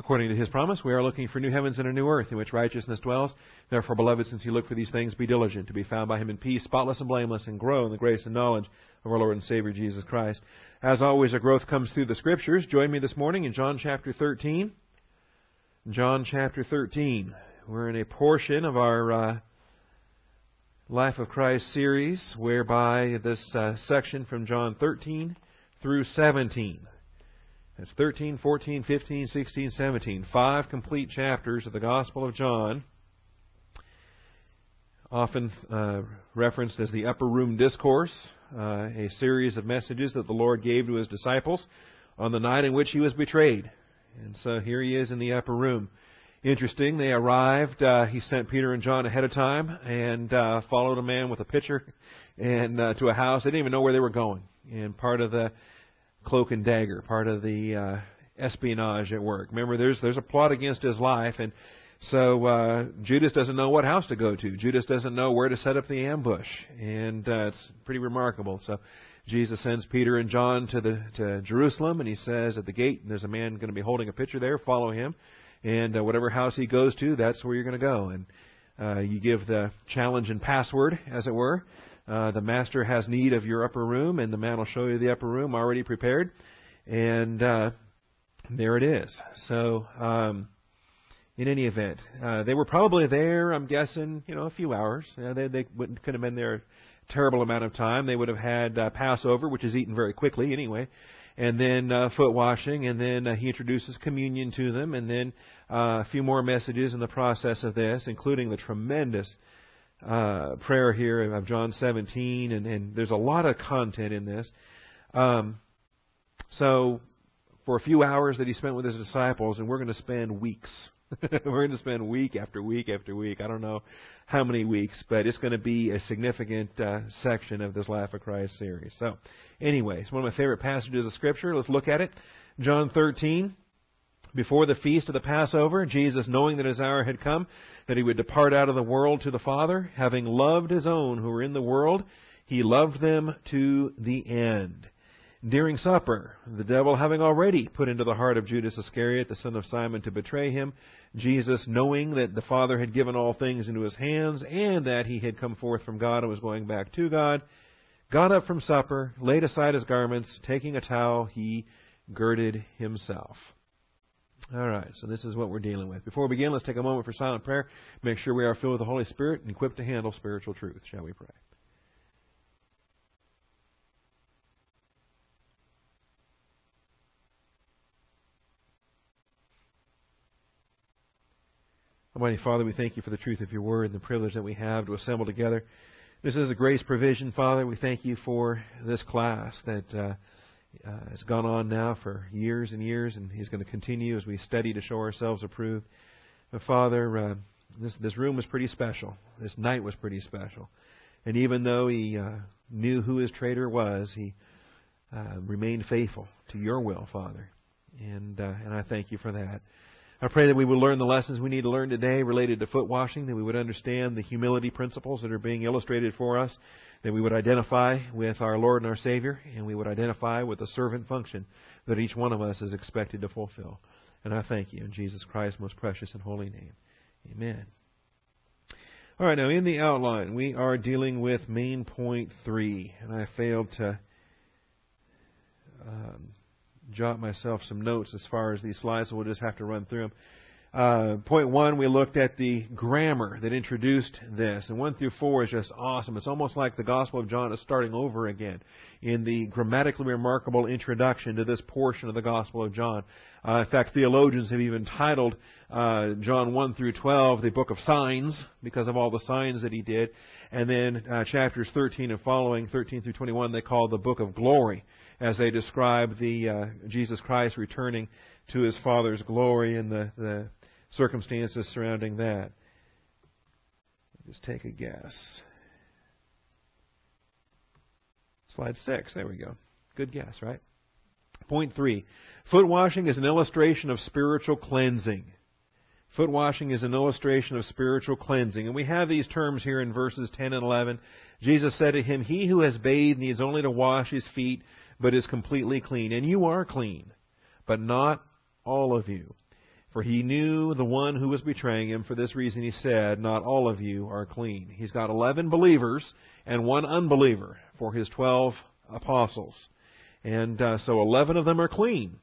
According to his promise, we are looking for new heavens and a new earth in which righteousness dwells. Therefore, beloved, since you look for these things, be diligent to be found by him in peace, spotless and blameless, and grow in the grace and knowledge of our Lord and Savior Jesus Christ. As always, our growth comes through the Scriptures. Join me this morning in John chapter 13. John chapter 13. We're in a portion of our uh, Life of Christ series whereby this uh, section from John 13 through 17 that's 13, 14, 15, 16, 17. Five complete chapters of the Gospel of John, often uh, referenced as the Upper Room Discourse, uh, a series of messages that the Lord gave to his disciples on the night in which he was betrayed. And so here he is in the upper room. Interesting, they arrived. Uh, he sent Peter and John ahead of time and uh, followed a man with a pitcher and uh, to a house. They didn't even know where they were going. And part of the cloak and dagger, part of the uh, espionage at work. Remember, there's there's a plot against his life, and so uh, Judas doesn't know what house to go to. Judas doesn't know where to set up the ambush, and uh, it's pretty remarkable. So Jesus sends Peter and John to the to Jerusalem, and he says at the gate, there's a man going to be holding a pitcher there. Follow him, and uh, whatever house he goes to, that's where you're going to go. And uh, you give the challenge and password, as it were. Uh, the master has need of your upper room, and the man will show you the upper room already prepared. And uh, there it is. So, um, in any event, uh, they were probably there. I'm guessing, you know, a few hours. Uh, they they wouldn't, could have been there a terrible amount of time. They would have had uh, Passover, which is eaten very quickly anyway, and then uh, foot washing, and then uh, he introduces communion to them, and then uh, a few more messages in the process of this, including the tremendous uh, prayer here of John 17, and, and there's a lot of content in this. Um, so, for a few hours that he spent with his disciples, and we're going to spend weeks. we're going to spend week after week after week. I don't know how many weeks, but it's going to be a significant uh, section of this Life of Christ series. So, anyway, it's one of my favorite passages of Scripture. Let's look at it. John 13. Before the feast of the Passover, Jesus, knowing that his hour had come, that he would depart out of the world to the Father, having loved his own who were in the world, he loved them to the end. During supper, the devil having already put into the heart of Judas Iscariot, the son of Simon, to betray him, Jesus, knowing that the Father had given all things into his hands, and that he had come forth from God and was going back to God, got up from supper, laid aside his garments, taking a towel, he girded himself. All right, so this is what we're dealing with. Before we begin, let's take a moment for silent prayer. Make sure we are filled with the Holy Spirit and equipped to handle spiritual truth. Shall we pray? Almighty Father, we thank you for the truth of your word and the privilege that we have to assemble together. This is a grace provision, Father. We thank you for this class that uh, uh, has gone on now for years and years, and He's going to continue as we study to show ourselves approved. But Father, uh, this this room was pretty special. This night was pretty special, and even though He uh, knew who His traitor was, He uh, remained faithful to Your will, Father, and uh, and I thank You for that. I pray that we would learn the lessons we need to learn today related to foot washing, that we would understand the humility principles that are being illustrated for us, that we would identify with our Lord and our Savior, and we would identify with the servant function that each one of us is expected to fulfill. And I thank you in Jesus Christ's most precious and holy name. Amen. All right, now in the outline, we are dealing with main point three, and I failed to um, jot myself some notes as far as these slides, so we'll just have to run through them. Uh, point one, we looked at the grammar that introduced this, and one through four is just awesome. It's almost like the Gospel of John is starting over again in the grammatically remarkable introduction to this portion of the Gospel of John. Uh, in fact, theologians have even titled uh, John 1 through 12 the book of signs because of all the signs that he did, and then uh, chapters 13 and following, 13 through 21, they call the book of glory as they describe the uh, Jesus Christ returning to his Father's glory and the, the circumstances surrounding that. Just take a guess. Slide six. There we go. Good guess, right? Point three. Foot washing is an illustration of spiritual cleansing. Foot washing is an illustration of spiritual cleansing. And we have these terms here in verses 10 and 11. Jesus said to him, He who has bathed needs only to wash his feet, but is completely clean. And you are clean, but not all of you. For he knew the one who was betraying him. For this reason he said, Not all of you are clean. He's got 11 believers and one unbeliever for his 12 apostles. And uh, so 11 of them are clean.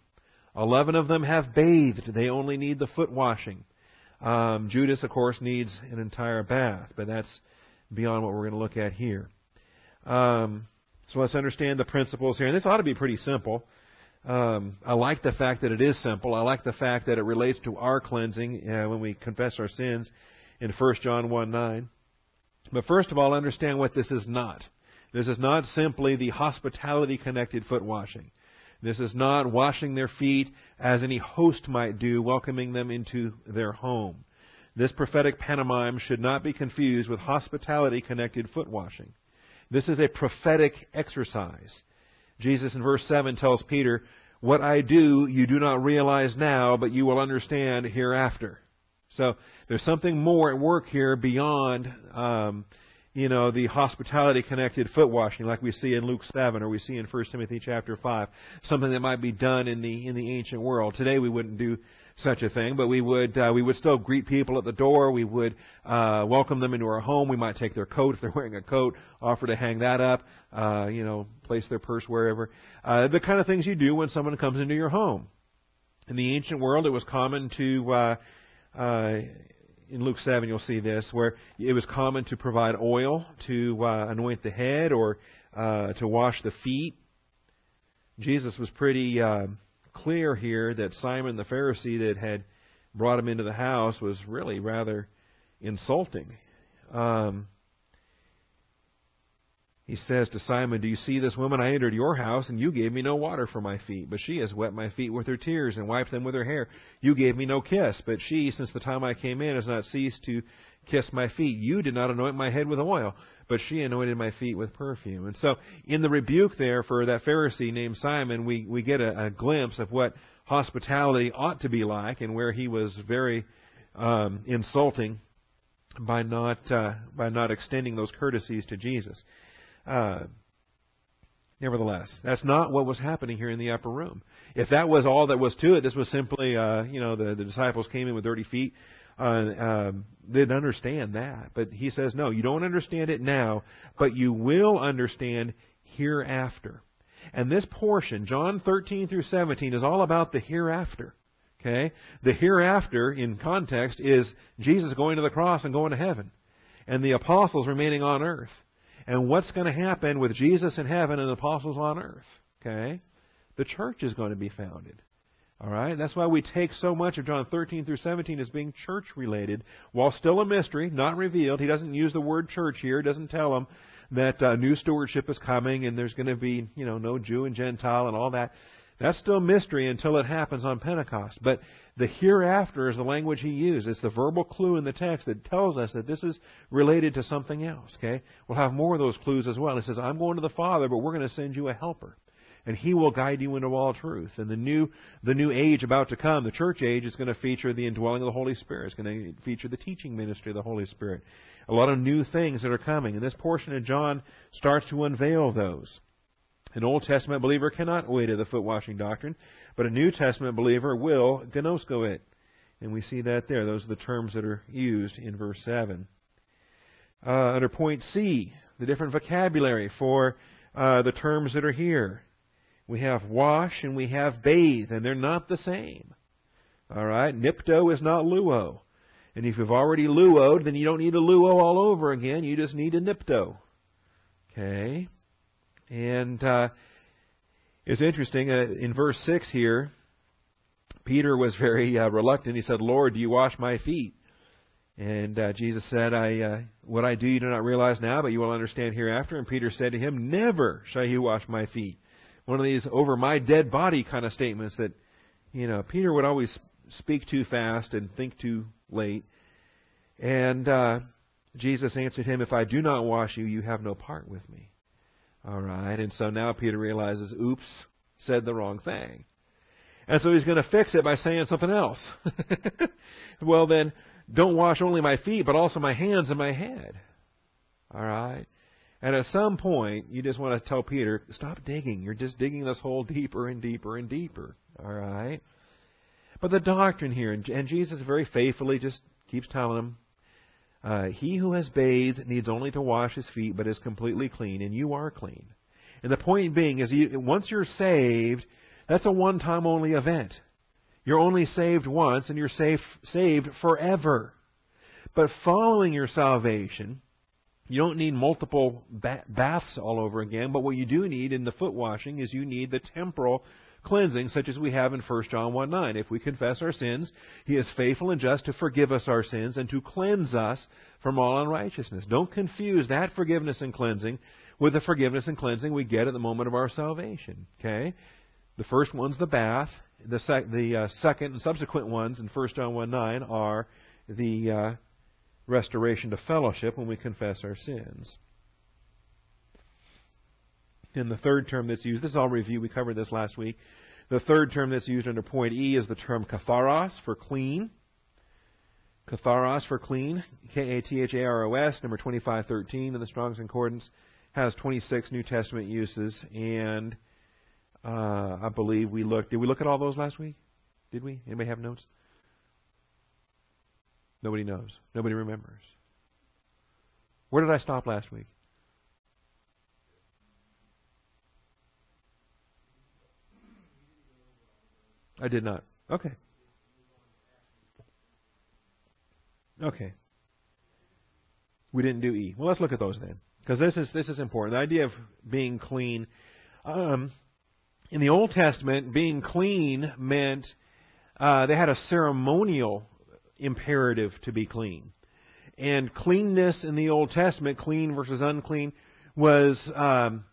11 of them have bathed. They only need the foot washing. Um, Judas, of course, needs an entire bath, but that's beyond what we're going to look at here. Um, so let's understand the principles here. And this ought to be pretty simple. Um, I like the fact that it is simple. I like the fact that it relates to our cleansing uh, when we confess our sins in 1 John 1 9. But first of all, understand what this is not. This is not simply the hospitality connected foot washing. This is not washing their feet as any host might do, welcoming them into their home. This prophetic pantomime should not be confused with hospitality connected foot washing. This is a prophetic exercise. Jesus in verse 7 tells Peter, What I do you do not realize now, but you will understand hereafter. So there's something more at work here beyond, um, you know, the hospitality connected foot washing like we see in Luke 7 or we see in 1 Timothy chapter 5. Something that might be done in the, in the ancient world. Today we wouldn't do such a thing, but we would uh, we would still greet people at the door. We would uh, welcome them into our home. We might take their coat if they're wearing a coat, offer to hang that up. Uh, you know, place their purse wherever. Uh, the kind of things you do when someone comes into your home. In the ancient world, it was common to uh, uh, in Luke 7, you'll see this, where it was common to provide oil to uh, anoint the head or uh, to wash the feet. Jesus was pretty uh, clear here that Simon the Pharisee that had brought him into the house was really rather insulting. Um, he says to Simon, Do you see this woman? I entered your house, and you gave me no water for my feet, but she has wet my feet with her tears and wiped them with her hair. You gave me no kiss, but she, since the time I came in, has not ceased to kiss my feet. You did not anoint my head with oil, but she anointed my feet with perfume. And so, in the rebuke there for that Pharisee named Simon, we, we get a, a glimpse of what hospitality ought to be like and where he was very um, insulting by not, uh, by not extending those courtesies to Jesus. Uh, nevertheless, that's not what was happening here in the upper room. If that was all that was to it, this was simply, uh, you know, the, the disciples came in with dirty feet. Uh, um, didn't understand that. But he says, no, you don't understand it now, but you will understand hereafter. And this portion, John 13 through 17, is all about the hereafter. Okay? The hereafter, in context, is Jesus going to the cross and going to heaven. And the apostles remaining on earth and what's going to happen with Jesus in heaven and the apostles on earth. Okay? The church is going to be founded. All right? That's why we take so much of John 13 through 17 as being church related, while still a mystery, not revealed. He doesn't use the word church here, doesn't tell them that uh, new stewardship is coming and there's going to be, you know, no Jew and Gentile and all that. That's still mystery until it happens on Pentecost. But the hereafter is the language he used. It's the verbal clue in the text that tells us that this is related to something else. Okay? We'll have more of those clues as well. He says, I'm going to the Father, but we're going to send you a helper. And he will guide you into all truth. And the new, the new age about to come, the church age, is going to feature the indwelling of the Holy Spirit. It's going to feature the teaching ministry of the Holy Spirit. A lot of new things that are coming. And this portion of John starts to unveil those. An Old Testament believer cannot wait to the foot washing doctrine, but a New Testament believer will gnosko it. And we see that there. Those are the terms that are used in verse 7. Uh, under point C, the different vocabulary for uh, the terms that are here. We have wash and we have bathe, and they're not the same. All right? Nipto is not luo. And if you've already luoed, then you don't need a luo all over again. You just need a nipto. Okay? And uh, it's interesting, uh, in verse 6 here, Peter was very uh, reluctant. He said, Lord, do you wash my feet? And uh, Jesus said, I, uh, What I do you do not realize now, but you will understand hereafter. And Peter said to him, Never shall you wash my feet. One of these over my dead body kind of statements that, you know, Peter would always speak too fast and think too late. And uh, Jesus answered him, If I do not wash you, you have no part with me. All right. And so now Peter realizes, oops, said the wrong thing. And so he's going to fix it by saying something else. well, then, don't wash only my feet, but also my hands and my head. All right. And at some point, you just want to tell Peter, stop digging. You're just digging this hole deeper and deeper and deeper. All right. But the doctrine here, and Jesus very faithfully just keeps telling them, uh, he who has bathed needs only to wash his feet, but is completely clean, and you are clean. And the point being is, you, once you're saved, that's a one-time only event. You're only saved once, and you're saved saved forever. But following your salvation, you don't need multiple baths all over again. But what you do need in the foot washing is you need the temporal cleansing, such as we have in 1 John 1 9. If we confess our sins, He is faithful and just to forgive us our sins and to cleanse us from all unrighteousness. Don't confuse that forgiveness and cleansing with the forgiveness and cleansing we get at the moment of our salvation. Okay? The first one's the bath. The, sec- the uh, second and subsequent ones in 1 John 1 9 are the uh, restoration to fellowship when we confess our sins. And the third term that's used, this is all review, we covered this last week. The third term that's used under point E is the term katharos for clean. Katharos for clean, K A T H A R O S, number 2513 in the Strong's Concordance, has 26 New Testament uses, and uh, I believe we looked. Did we look at all those last week? Did we? Anybody have notes? Nobody knows. Nobody remembers. Where did I stop last week? I did not. Okay. Okay. We didn't do E. Well, let's look at those then, because this is this is important. The idea of being clean. Um, in the Old Testament, being clean meant uh, they had a ceremonial imperative to be clean, and cleanness in the Old Testament, clean versus unclean, was um,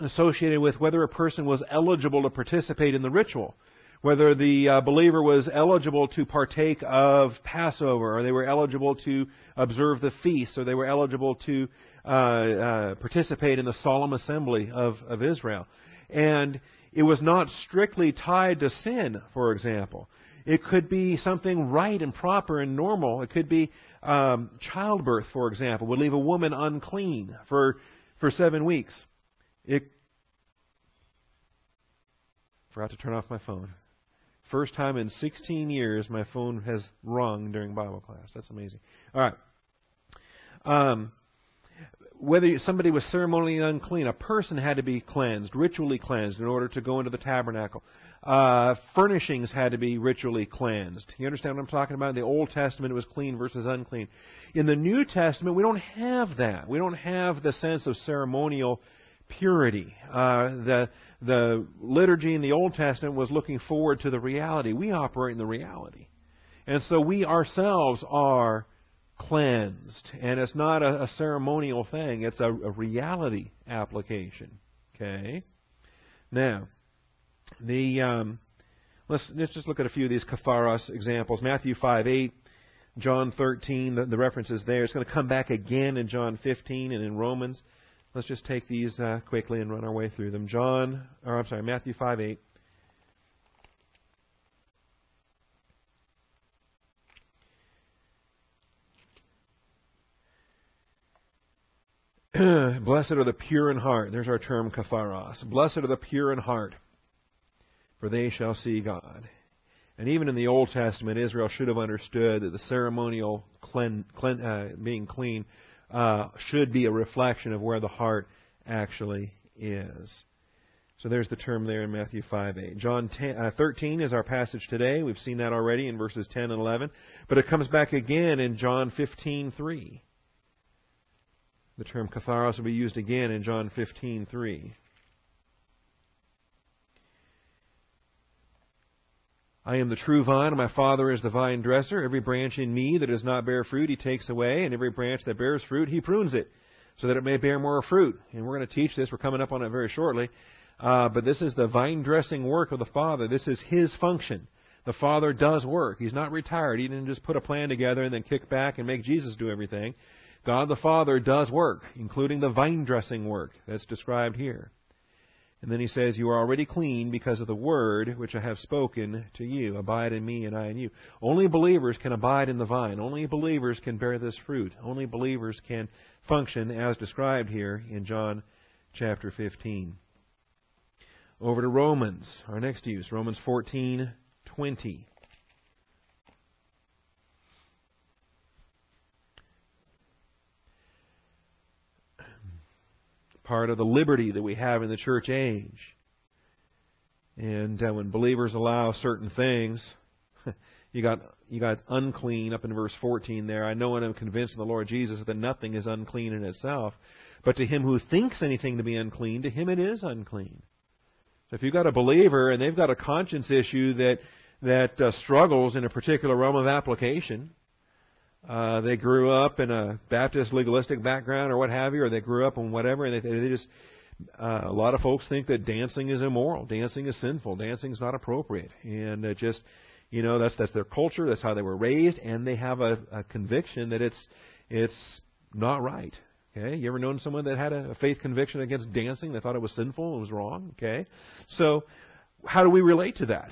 associated with whether a person was eligible to participate in the ritual whether the uh, believer was eligible to partake of Passover, or they were eligible to observe the feast, or they were eligible to uh, uh, participate in the solemn assembly of, of Israel. And it was not strictly tied to sin, for example. It could be something right and proper and normal. It could be um, childbirth, for example, would leave a woman unclean for for seven weeks. It forgot to turn off my phone. First time in 16 years my phone has rung during Bible class. That's amazing. All right. Um, whether somebody was ceremonially unclean, a person had to be cleansed, ritually cleansed, in order to go into the tabernacle. Uh, furnishings had to be ritually cleansed. You understand what I'm talking about? In the Old Testament, it was clean versus unclean. In the New Testament, we don't have that. We don't have the sense of ceremonial purity. Uh, the the liturgy in the Old Testament was looking forward to the reality. We operate in the reality, and so we ourselves are cleansed, and it's not a, a ceremonial thing; it's a, a reality application. Okay. Now, the um, let's let's just look at a few of these katharos examples. Matthew five eight. John 13, the, the reference is there. It's going to come back again in John 15 and in Romans. Let's just take these uh, quickly and run our way through them. John, or I'm sorry, Matthew 5 8. Blessed are the pure in heart. There's our term katharos. Blessed are the pure in heart, for they shall see God. And even in the Old Testament, Israel should have understood that the ceremonial clean, clean, uh, being clean uh, should be a reflection of where the heart actually is. So there's the term there in Matthew 5 8. John 10, uh, 13 is our passage today. We've seen that already in verses 10 and 11. But it comes back again in John 15 3. The term katharos will be used again in John 15 3. I am the true vine, and my Father is the vine dresser. Every branch in me that does not bear fruit, he takes away, and every branch that bears fruit, he prunes it, so that it may bear more fruit. And we're going to teach this. We're coming up on it very shortly. Uh, but this is the vine dressing work of the Father. This is his function. The Father does work. He's not retired. He didn't just put a plan together and then kick back and make Jesus do everything. God the Father does work, including the vine dressing work that's described here. And then he says, You are already clean because of the word which I have spoken to you. Abide in me and I in you. Only believers can abide in the vine. Only believers can bear this fruit. Only believers can function as described here in John chapter 15. Over to Romans, our next use, Romans 14:20. Part of the liberty that we have in the church age. And uh, when believers allow certain things, you got you got unclean up in verse 14 there. I know and am convinced in the Lord Jesus that nothing is unclean in itself, but to him who thinks anything to be unclean, to him it is unclean. So if you've got a believer and they've got a conscience issue that that uh, struggles in a particular realm of application, uh, they grew up in a Baptist legalistic background or what have you, or they grew up in whatever, and they, they just uh, a lot of folks think that dancing is immoral, dancing is sinful, dancing is not appropriate, and just you know that's that's their culture, that's how they were raised, and they have a, a conviction that it's it's not right. Okay, you ever known someone that had a, a faith conviction against dancing? They thought it was sinful, it was wrong. Okay, so how do we relate to that?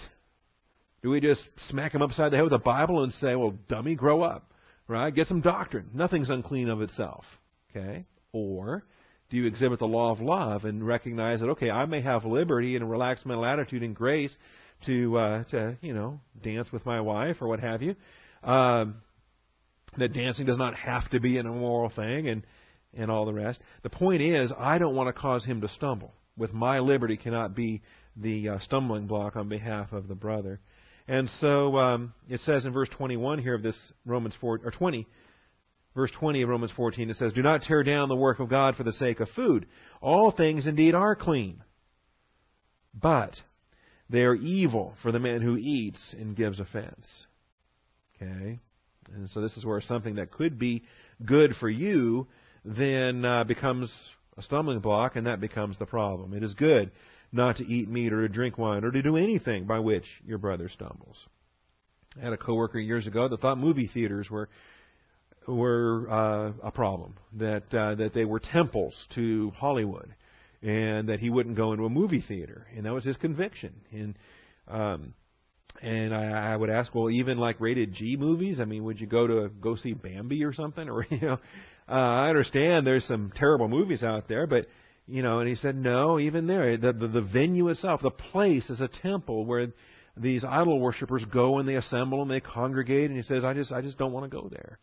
Do we just smack them upside the head with a Bible and say, "Well, dummy, grow up"? Right? Get some doctrine. Nothing's unclean of itself. Okay? Or do you exhibit the law of love and recognize that okay, I may have liberty and a relaxed mental attitude and grace to uh, to you know dance with my wife or what have you. Um, that dancing does not have to be an immoral thing and and all the rest. The point is, I don't want to cause him to stumble. With my liberty cannot be the uh, stumbling block on behalf of the brother. And so um, it says in verse 21 here of this Romans 4 or 20, verse 20 of Romans 14, it says, "Do not tear down the work of God for the sake of food. All things indeed are clean, but they are evil for the man who eats and gives offense." Okay, and so this is where something that could be good for you then uh, becomes a stumbling block, and that becomes the problem. It is good not to eat meat or to drink wine or to do anything by which your brother stumbles. I had a coworker years ago that thought movie theaters were were uh, a problem that uh, that they were temples to Hollywood, and that he wouldn't go into a movie theater, and that was his conviction. And um, and I, I would ask, well, even like rated G movies, I mean, would you go to go see Bambi or something, or you know, uh, I understand there's some terrible movies out there, but you know, and he said, no, even there, the, the, the venue itself, the place is a temple where these idol worshippers go and they assemble and they congregate. And he says, I just, I just don't want to go there.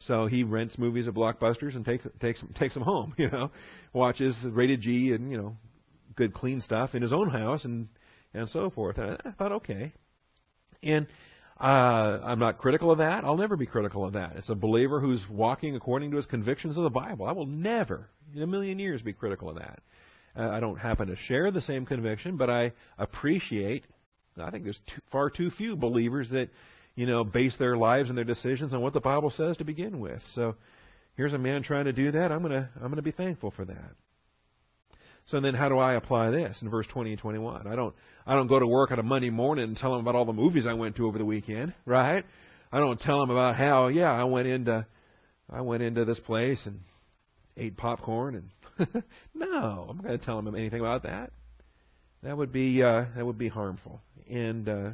So he rents movies at Blockbusters and takes takes takes them home. You know, watches rated G and you know, good clean stuff in his own house and and so forth. And I thought, okay. And uh, I'm not critical of that. I'll never be critical of that. It's a believer who's walking according to his convictions of the Bible. I will never, in a million years, be critical of that. Uh, I don't happen to share the same conviction, but I appreciate. I think there's too, far too few believers that, you know, base their lives and their decisions on what the Bible says to begin with. So, here's a man trying to do that. I'm gonna I'm gonna be thankful for that. So then how do I apply this in verse 20 and 21? I don't, I don't go to work on a Monday morning and tell them about all the movies I went to over the weekend, right? I don't tell them about how, yeah, I went into, I went into this place and ate popcorn and, no, I'm not going to tell them anything about that. That would be, uh, that would be harmful. And, uh,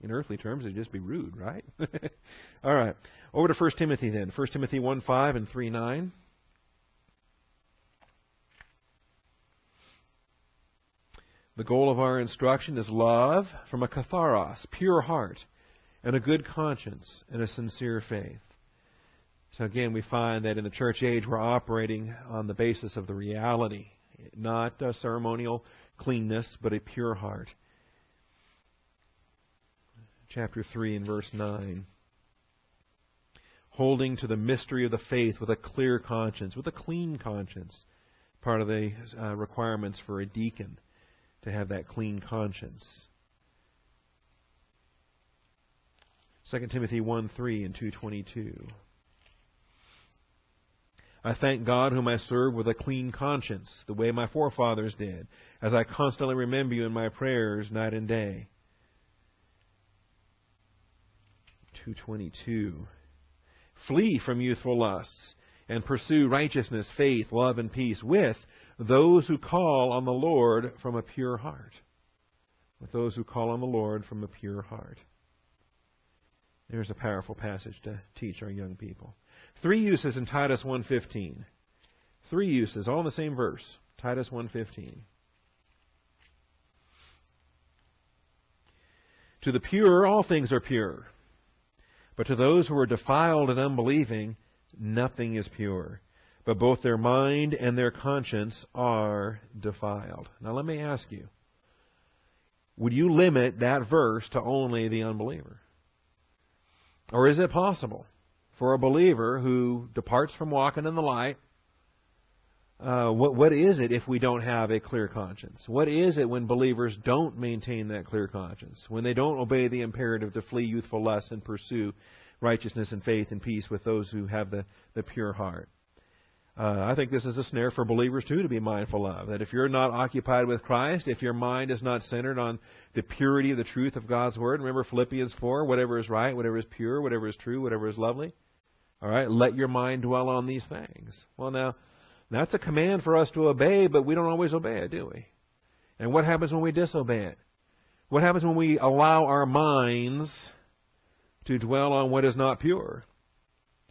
in earthly terms, it'd just be rude, right? all right. Over to 1 Timothy then. 1 Timothy 1 5 and 3 9. The goal of our instruction is love from a katharos, pure heart, and a good conscience and a sincere faith. So again, we find that in the church age we're operating on the basis of the reality, not ceremonial cleanness, but a pure heart. Chapter 3 and verse 9. Holding to the mystery of the faith with a clear conscience, with a clean conscience. Part of the uh, requirements for a deacon to have that clean conscience. 2 Timothy 1 3 and 222. I thank God whom I serve with a clean conscience, the way my forefathers did, as I constantly remember you in my prayers night and day. 222. Flee from youthful lusts and pursue righteousness, faith, love, and peace with those who call on the Lord from a pure heart. With those who call on the Lord from a pure heart. There's a powerful passage to teach our young people. Three uses in Titus 1:15. Three uses, all in the same verse. Titus 1:15. To the pure all things are pure. But to those who are defiled and unbelieving, nothing is pure but both their mind and their conscience are defiled. Now let me ask you, would you limit that verse to only the unbeliever? Or is it possible for a believer who departs from walking in the light? Uh, what, what is it if we don't have a clear conscience? What is it when believers don't maintain that clear conscience? When they don't obey the imperative to flee youthful lusts and pursue righteousness and faith and peace with those who have the, the pure heart? Uh, I think this is a snare for believers too to be mindful of. That if you're not occupied with Christ, if your mind is not centered on the purity of the truth of God's Word, remember Philippians 4, whatever is right, whatever is pure, whatever is true, whatever is lovely. All right, let your mind dwell on these things. Well, now, that's a command for us to obey, but we don't always obey it, do we? And what happens when we disobey it? What happens when we allow our minds to dwell on what is not pure?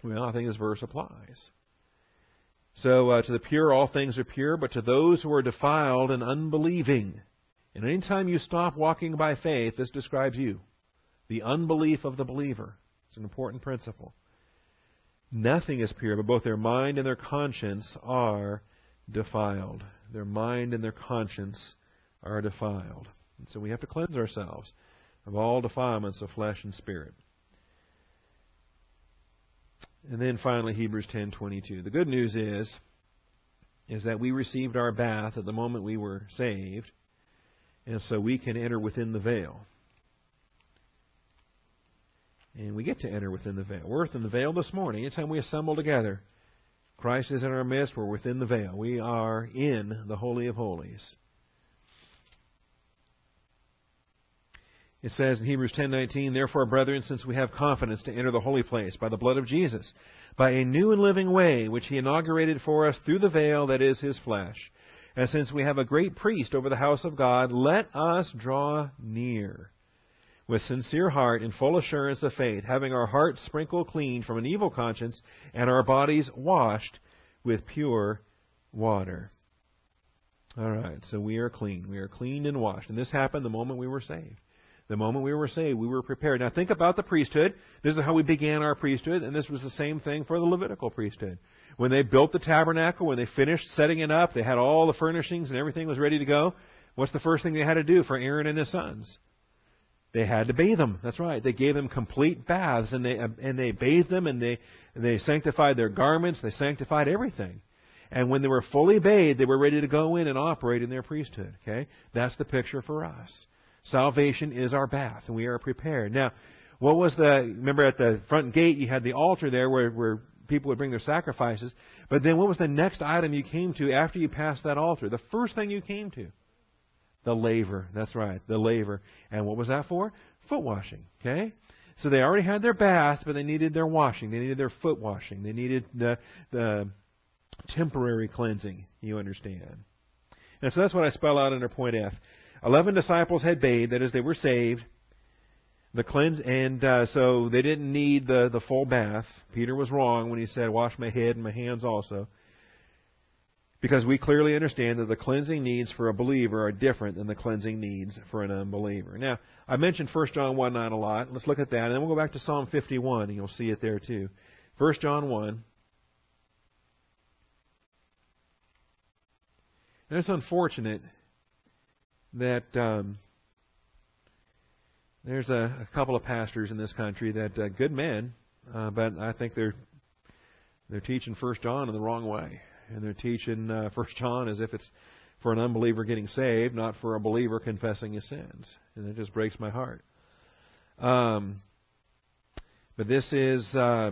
Well, I think this verse applies. So uh, to the pure, all things are pure, but to those who are defiled and unbelieving. And anytime you stop walking by faith, this describes you. The unbelief of the believer. It's an important principle. Nothing is pure, but both their mind and their conscience are defiled. Their mind and their conscience are defiled. And so we have to cleanse ourselves of all defilements of flesh and spirit. And then finally Hebrews 10:22. The good news is is that we received our bath at the moment we were saved, and so we can enter within the veil. And we get to enter within the veil. We're within the veil this morning. Anytime we assemble together, Christ is in our midst. We're within the veil. We are in the Holy of Holies. It says in Hebrews 10:19, "Therefore, brethren, since we have confidence to enter the holy place by the blood of Jesus, by a new and living way which he inaugurated for us through the veil that is his flesh, and since we have a great priest over the house of God, let us draw near with sincere heart and full assurance of faith, having our hearts sprinkled clean from an evil conscience and our bodies washed with pure water." All right, so we are clean. We are cleaned and washed. And this happened the moment we were saved. The moment we were saved, we were prepared. Now think about the priesthood. This is how we began our priesthood, and this was the same thing for the Levitical priesthood. When they built the tabernacle, when they finished setting it up, they had all the furnishings and everything was ready to go. What's the first thing they had to do for Aaron and his sons? They had to bathe them. That's right. They gave them complete baths, and they and they bathed them, and they they sanctified their garments. They sanctified everything. And when they were fully bathed, they were ready to go in and operate in their priesthood. Okay, that's the picture for us. Salvation is our bath, and we are prepared. Now, what was the, remember at the front gate you had the altar there where, where people would bring their sacrifices. But then what was the next item you came to after you passed that altar? The first thing you came to? The laver. That's right, the laver. And what was that for? Foot washing. Okay? So they already had their bath, but they needed their washing. They needed their foot washing. They needed the, the temporary cleansing, you understand. And so that's what I spell out under point F. Eleven disciples had bathed, that is, they were saved. The cleanse, and uh, so they didn't need the the full bath. Peter was wrong when he said, "Wash my head and my hands also," because we clearly understand that the cleansing needs for a believer are different than the cleansing needs for an unbeliever. Now, I mentioned 1 John 1 9 a lot. Let's look at that, and then we'll go back to Psalm 51, and you'll see it there too. 1 John 1. And it's unfortunate that um, there's a, a couple of pastors in this country that uh, good men, uh, but I think they're they're teaching First John in the wrong way, and they're teaching uh, First John as if it's for an unbeliever getting saved, not for a believer confessing his sins, and it just breaks my heart. Um, but this is uh,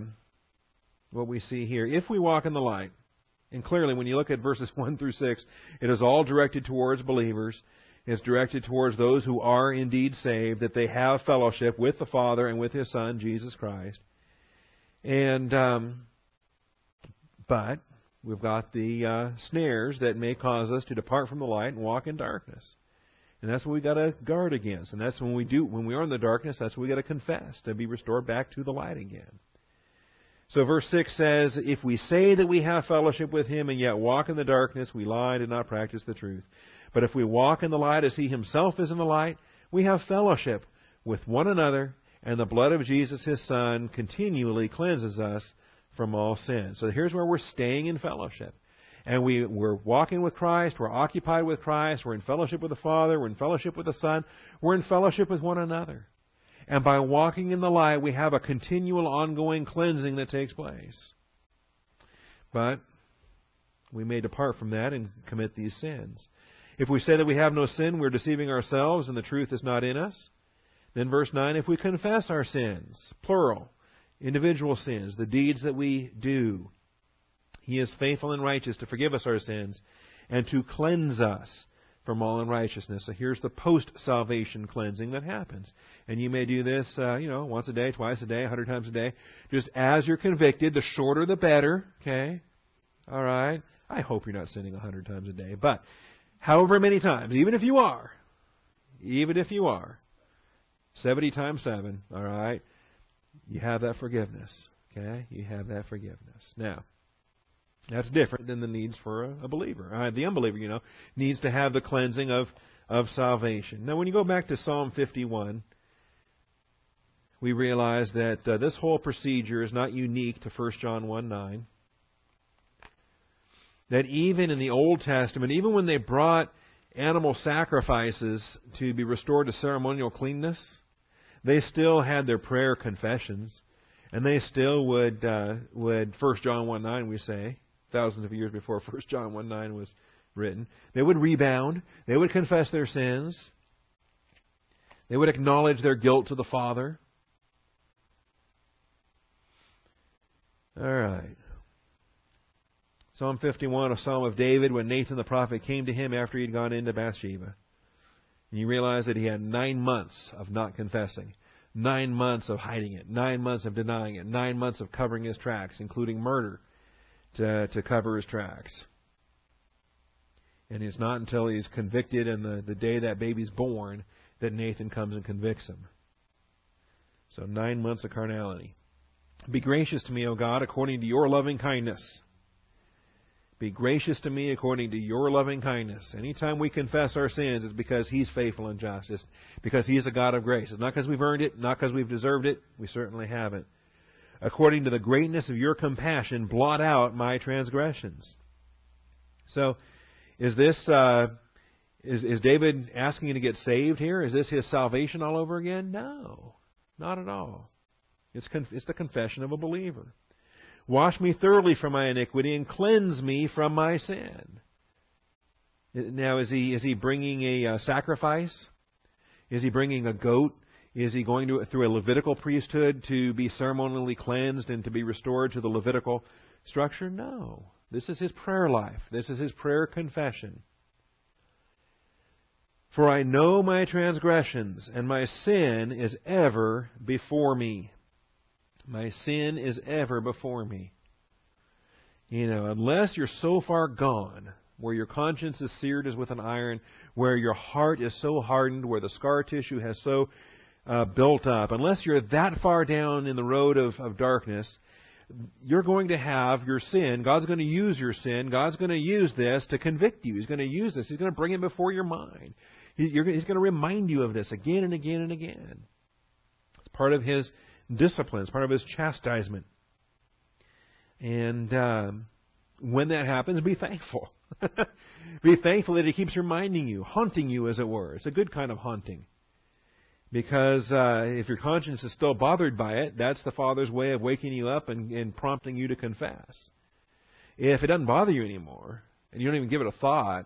what we see here. If we walk in the light, and clearly when you look at verses 1 through 6, it is all directed towards believers is directed towards those who are indeed saved, that they have fellowship with the Father and with His Son, Jesus Christ. And, um, but we've got the uh, snares that may cause us to depart from the light and walk in darkness. And that's what we've got to guard against. And that's when we do, when we are in the darkness, that's what we got to confess to be restored back to the light again. So verse 6 says, If we say that we have fellowship with him and yet walk in the darkness, we lie and do not practice the truth. But if we walk in the light as he himself is in the light, we have fellowship with one another, and the blood of Jesus his Son continually cleanses us from all sin. So here's where we're staying in fellowship. And we, we're walking with Christ, we're occupied with Christ, we're in fellowship with the Father, we're in fellowship with the Son, we're in fellowship with one another. And by walking in the light, we have a continual ongoing cleansing that takes place. But we may depart from that and commit these sins. If we say that we have no sin, we're deceiving ourselves and the truth is not in us. Then verse 9, if we confess our sins, plural, individual sins, the deeds that we do, He is faithful and righteous to forgive us our sins and to cleanse us from all unrighteousness. So here's the post-salvation cleansing that happens. And you may do this, uh, you know, once a day, twice a day, a hundred times a day. Just as you're convicted, the shorter the better, okay? All right? I hope you're not sinning a hundred times a day. But however many times, even if you are, even if you are, 70 times 7, all right, you have that forgiveness. Okay? You have that forgiveness. Now, that's different than the needs for a, a believer. Uh, the unbeliever, you know, needs to have the cleansing of, of salvation. Now, when you go back to Psalm 51, we realize that uh, this whole procedure is not unique to 1 John 1 9. That even in the Old Testament, even when they brought animal sacrifices to be restored to ceremonial cleanness, they still had their prayer confessions, and they still would uh, would First John one nine we say thousands of years before First John one nine was written. They would rebound. They would confess their sins. They would acknowledge their guilt to the Father. All right. Psalm 51, a psalm of David, when Nathan the prophet came to him after he'd gone into Bathsheba. And you realize that he had nine months of not confessing, nine months of hiding it, nine months of denying it, nine months of covering his tracks, including murder, to, to cover his tracks. And it's not until he's convicted and the, the day that baby's born that Nathan comes and convicts him. So nine months of carnality. Be gracious to me, O God, according to your loving kindness be gracious to me according to your loving kindness. Anytime we confess our sins, it's because He's faithful and just. It's because He is a God of grace. It's not because we've earned it, not because we've deserved it. We certainly haven't. According to the greatness of your compassion, blot out my transgressions. So, is this, uh, is, is David asking to get saved here? Is this his salvation all over again? No, not at all. It's, con- it's the confession of a believer. Wash me thoroughly from my iniquity and cleanse me from my sin. Now, is he is he bringing a uh, sacrifice? Is he bringing a goat? Is he going to, through a Levitical priesthood to be ceremonially cleansed and to be restored to the Levitical structure? No. This is his prayer life. This is his prayer confession. For I know my transgressions, and my sin is ever before me. My sin is ever before me. You know, unless you're so far gone, where your conscience is seared as with an iron, where your heart is so hardened, where the scar tissue has so uh, built up, unless you're that far down in the road of, of darkness, you're going to have your sin. God's going to use your sin. God's going to use this to convict you. He's going to use this. He's going to bring it before your mind. He, he's going to remind you of this again and again and again. It's part of His discipline. It's part of his chastisement. And um, when that happens, be thankful. be thankful that he keeps reminding you, haunting you, as it were. It's a good kind of haunting. Because uh, if your conscience is still bothered by it, that's the Father's way of waking you up and, and prompting you to confess. If it doesn't bother you anymore, and you don't even give it a thought,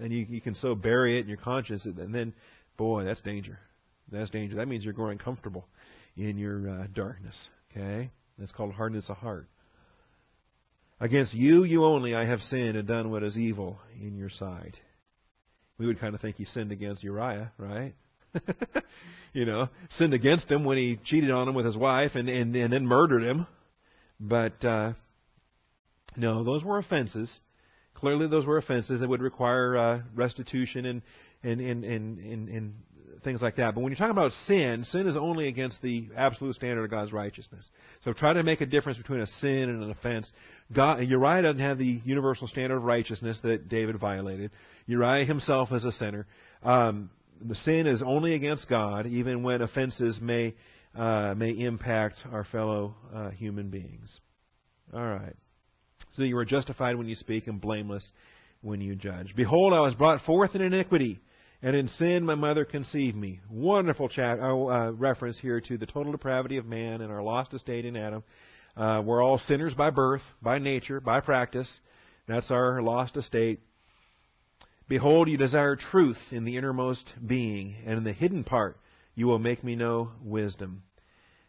and you, you can so bury it in your conscience, and then, boy, that's danger. That's danger. That means you're growing comfortable in your uh, darkness. Okay? That's called hardness of heart. Against you, you only, I have sinned and done what is evil in your sight. We would kind of think he sinned against Uriah, right? you know, sinned against him when he cheated on him with his wife and, and, and then murdered him. But, uh, no, those were offenses. Clearly, those were offenses that would require uh, restitution and, and, and, and, and, things like that. But when you're talking about sin, sin is only against the absolute standard of God's righteousness. So try to make a difference between a sin and an offense. God, Uriah doesn't have the universal standard of righteousness that David violated. Uriah himself is a sinner. Um, the sin is only against God, even when offenses may uh, may impact our fellow uh, human beings. All right. So you are justified when you speak and blameless when you judge. Behold, I was brought forth in iniquity, and in sin my mother conceived me. Wonderful uh, uh, reference here to the total depravity of man and our lost estate in Adam. Uh, we're all sinners by birth, by nature, by practice. That's our lost estate. Behold, you desire truth in the innermost being, and in the hidden part you will make me know wisdom.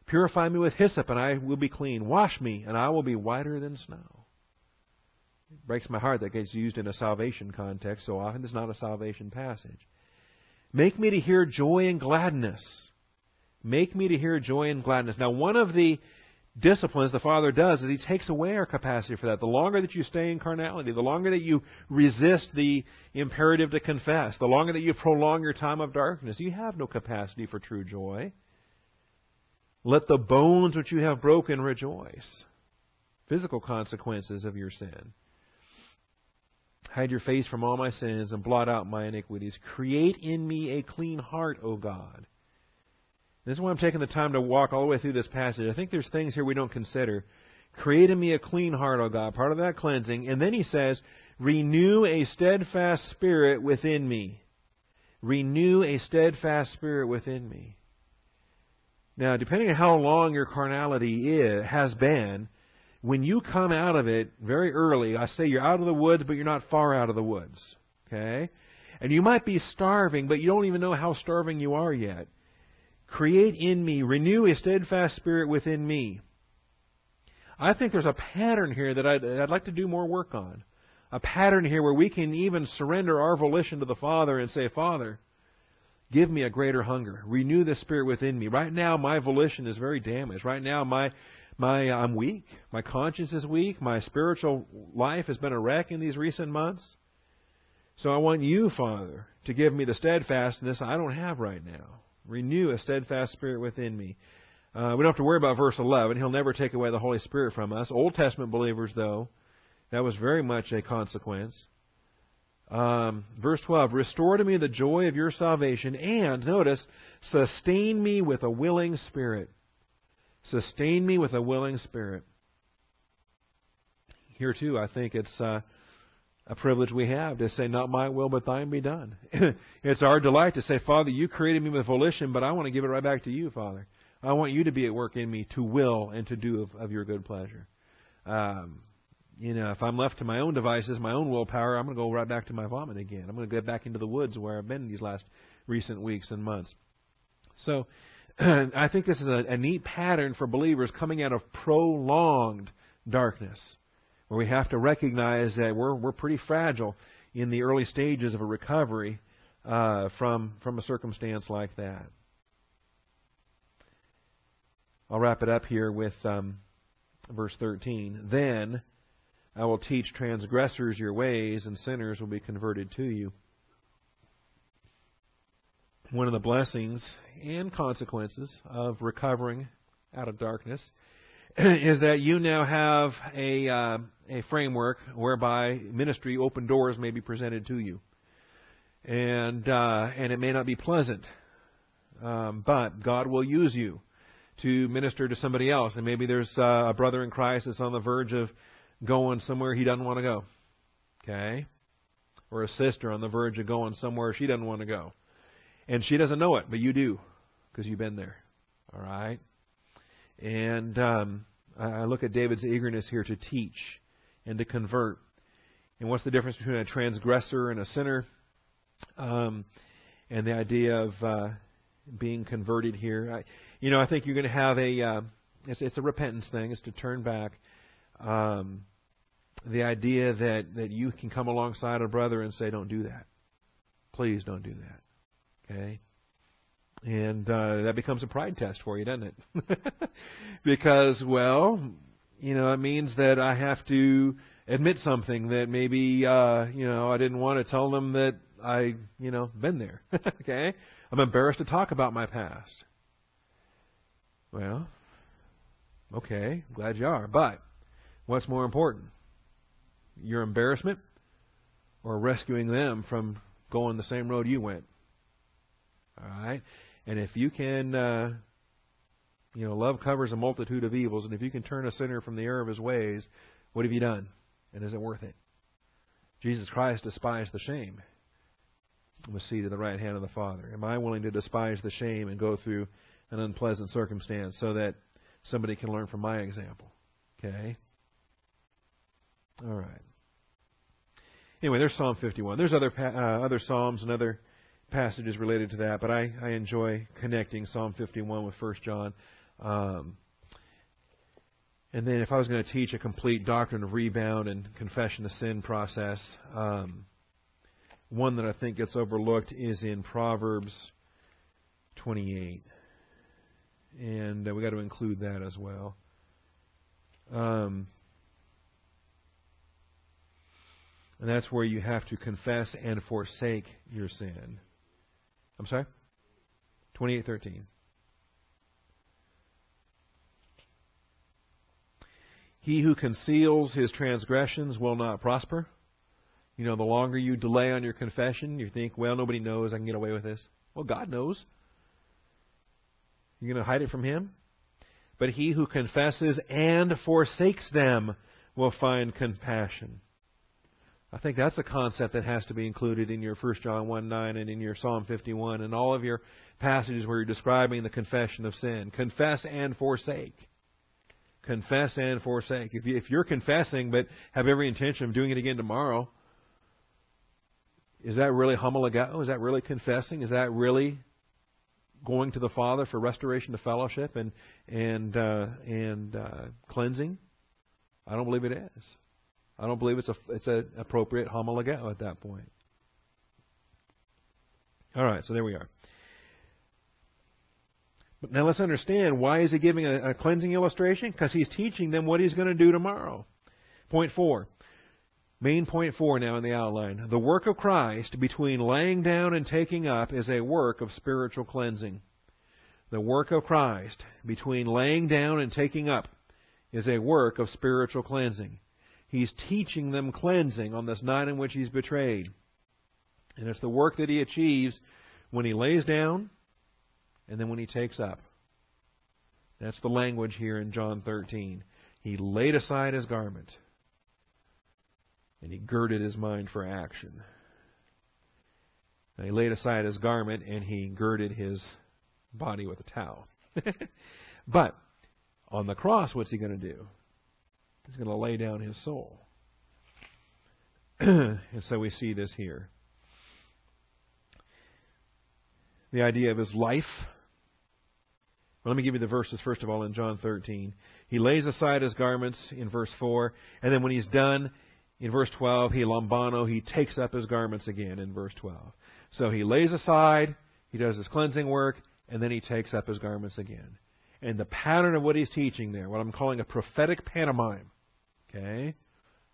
Purify me with hyssop, and I will be clean. Wash me, and I will be whiter than snow. It breaks my heart that gets used in a salvation context so often. It's not a salvation passage. Make me to hear joy and gladness. Make me to hear joy and gladness. Now, one of the disciplines the Father does is He takes away our capacity for that. The longer that you stay in carnality, the longer that you resist the imperative to confess, the longer that you prolong your time of darkness, you have no capacity for true joy. Let the bones which you have broken rejoice. Physical consequences of your sin. Hide your face from all my sins and blot out my iniquities. Create in me a clean heart, O God. This is why I'm taking the time to walk all the way through this passage. I think there's things here we don't consider. Create in me a clean heart, O God, part of that cleansing. And then he says, Renew a steadfast spirit within me. Renew a steadfast spirit within me. Now, depending on how long your carnality is, has been, when you come out of it very early, I say you're out of the woods, but you're not far out of the woods. Okay? And you might be starving, but you don't even know how starving you are yet. Create in me, renew a steadfast spirit within me. I think there's a pattern here that I'd, I'd like to do more work on. A pattern here where we can even surrender our volition to the Father and say, Father, Give me a greater hunger. Renew the spirit within me. Right now, my volition is very damaged. Right now, my my I'm weak. My conscience is weak. My spiritual life has been a wreck in these recent months. So I want you, Father, to give me the steadfastness I don't have right now. Renew a steadfast spirit within me. Uh, we don't have to worry about verse 11. He'll never take away the Holy Spirit from us. Old Testament believers, though, that was very much a consequence. Um, verse 12, restore to me the joy of your salvation, and, notice, sustain me with a willing spirit. Sustain me with a willing spirit. Here, too, I think it's uh, a privilege we have to say, Not my will, but thine be done. it's our delight to say, Father, you created me with volition, but I want to give it right back to you, Father. I want you to be at work in me to will and to do of, of your good pleasure. Um, you know, if I'm left to my own devices, my own willpower, I'm going to go right back to my vomit again. I'm going to get back into the woods where I've been these last recent weeks and months. So, I think this is a, a neat pattern for believers coming out of prolonged darkness, where we have to recognize that we're we're pretty fragile in the early stages of a recovery uh, from from a circumstance like that. I'll wrap it up here with um, verse 13. Then I will teach transgressors your ways, and sinners will be converted to you. One of the blessings and consequences of recovering out of darkness is that you now have a uh, a framework whereby ministry open doors may be presented to you, and uh, and it may not be pleasant, um, but God will use you to minister to somebody else, and maybe there's uh, a brother in Christ that's on the verge of going somewhere he doesn't want to go. Okay? Or a sister on the verge of going somewhere she doesn't want to go. And she doesn't know it, but you do, because you've been there. All right? And um, I look at David's eagerness here to teach and to convert. And what's the difference between a transgressor and a sinner? Um, and the idea of uh, being converted here. I, you know, I think you're going to have a. Uh, it's, it's a repentance thing. It's to turn back. Um, the idea that, that you can come alongside a brother and say, don't do that. Please don't do that. Okay? And uh, that becomes a pride test for you, doesn't it? because, well, you know, it means that I have to admit something that maybe, uh, you know, I didn't want to tell them that I, you know, been there. okay? I'm embarrassed to talk about my past. Well, okay, glad you are. But what's more important? your embarrassment or rescuing them from going the same road you went. All right? And if you can, uh, You know, love covers a multitude of evils, and if you can turn a sinner from the error of his ways, what have you done? And is it worth it? Jesus Christ despised the shame and was seated at the right hand of the Father. Am I willing to despise the shame and go through an unpleasant circumstance so that somebody can learn from my example? Okay? All right. Anyway, there's Psalm 51. There's other uh, other psalms and other passages related to that, but I, I enjoy connecting Psalm 51 with 1 John. Um, and then if I was going to teach a complete doctrine of rebound and confession of sin process, um, one that I think gets overlooked is in Proverbs 28. And uh, we got to include that as well. Um, and that's where you have to confess and forsake your sin. I'm sorry? 28:13. He who conceals his transgressions will not prosper. You know, the longer you delay on your confession, you think, well, nobody knows, I can get away with this. Well, God knows. You're going to hide it from him? But he who confesses and forsakes them will find compassion. I think that's a concept that has to be included in your 1 John 1 9 and in your Psalm 51 and all of your passages where you're describing the confession of sin. Confess and forsake. Confess and forsake. If, you, if you're confessing but have every intention of doing it again tomorrow, is that really homologeo? Is that really confessing? Is that really going to the Father for restoration to fellowship and and uh, and uh, cleansing? I don't believe it is. I don't believe it's a it's an appropriate homologeo at that point. All right, so there we are. But now let's understand why is he giving a, a cleansing illustration? Because he's teaching them what he's going to do tomorrow. Point four. Main point four now in the outline. The work of Christ between laying down and taking up is a work of spiritual cleansing. The work of Christ between laying down and taking up is a work of spiritual cleansing. He's teaching them cleansing on this night in which he's betrayed. And it's the work that he achieves when he lays down and then when he takes up. That's the language here in John 13. He laid aside his garment and he girded his mind for action. Now, he laid aside his garment and he girded his body with a towel. but on the cross, what's he going to do? He's going to lay down his soul. and so we see this here. The idea of his life. Well, let me give you the verses first of all in John 13. He lays aside his garments in verse 4, and then when he's done, in verse 12, he lambano, he takes up his garments again in verse 12. So he lays aside, he does his cleansing work, and then he takes up his garments again. And the pattern of what he's teaching there, what I'm calling a prophetic pantomime, okay?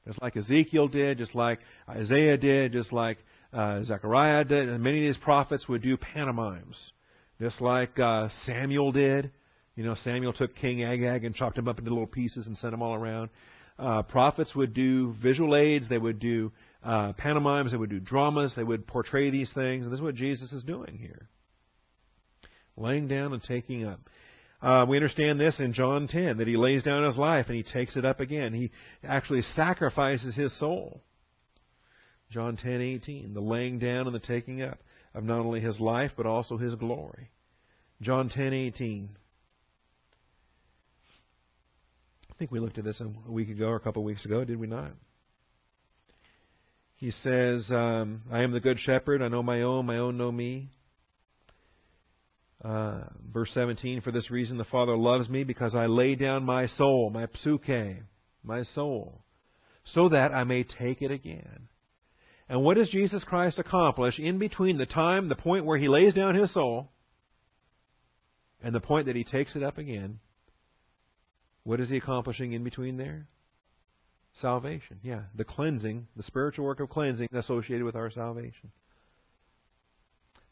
Just like Ezekiel did, just like Isaiah did, just like uh, Zechariah did, and many of these prophets would do pantomimes. Just like uh, Samuel did. You know, Samuel took King Agag and chopped him up into little pieces and sent them all around uh, prophets would do visual aids, they would do uh, pantomimes, they would do dramas, they would portray these things, and this is what Jesus is doing here. Laying down and taking up. Uh, we understand this in John 10, that he lays down his life and he takes it up again. He actually sacrifices his soul. John 10:18, the laying down and the taking up of not only his life but also his glory. John 10:18, I think we looked at this a week ago or a couple of weeks ago, did we not? He says, um, I am the good shepherd. I know my own. My own know me. Uh, verse 17, for this reason the Father loves me because I lay down my soul, my psuche, my soul, so that I may take it again. And what does Jesus Christ accomplish in between the time, the point where he lays down his soul, and the point that he takes it up again? What is he accomplishing in between there? Salvation. Yeah, the cleansing, the spiritual work of cleansing associated with our salvation.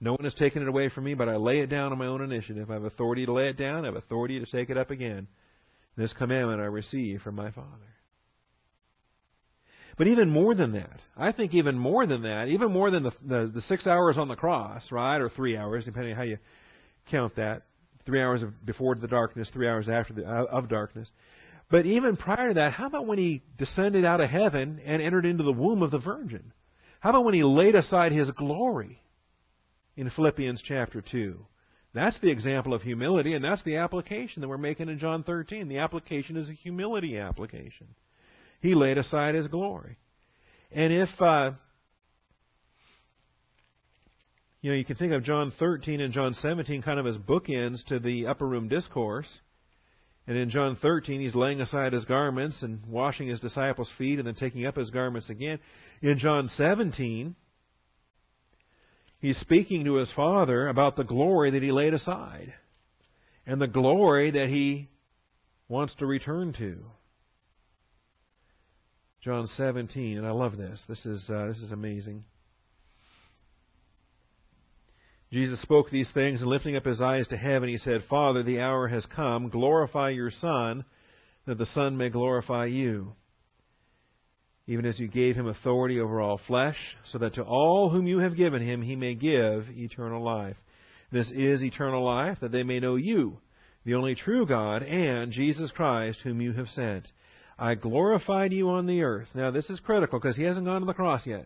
No one has taken it away from me, but I lay it down on my own initiative. I have authority to lay it down, I have authority to take it up again. This commandment I receive from my Father. But even more than that, I think even more than that, even more than the, the, the six hours on the cross, right, or three hours, depending on how you count that, three hours of, before the darkness, three hours after the, of darkness. But even prior to that, how about when he descended out of heaven and entered into the womb of the Virgin? How about when he laid aside his glory in Philippians chapter 2? That's the example of humility, and that's the application that we're making in John 13. The application is a humility application. He laid aside his glory. And if, uh, you know, you can think of John 13 and John 17 kind of as bookends to the upper room discourse. And in John 13, he's laying aside his garments and washing his disciples' feet and then taking up his garments again. In John 17, he's speaking to his Father about the glory that he laid aside and the glory that he wants to return to. John 17, and I love this. This is uh, this is amazing. Jesus spoke these things, and lifting up his eyes to heaven, he said, Father, the hour has come. Glorify your Son, that the Son may glorify you. Even as you gave him authority over all flesh, so that to all whom you have given him he may give eternal life. This is eternal life, that they may know you, the only true God, and Jesus Christ, whom you have sent. I glorified you on the earth. Now, this is critical because he hasn't gone to the cross yet.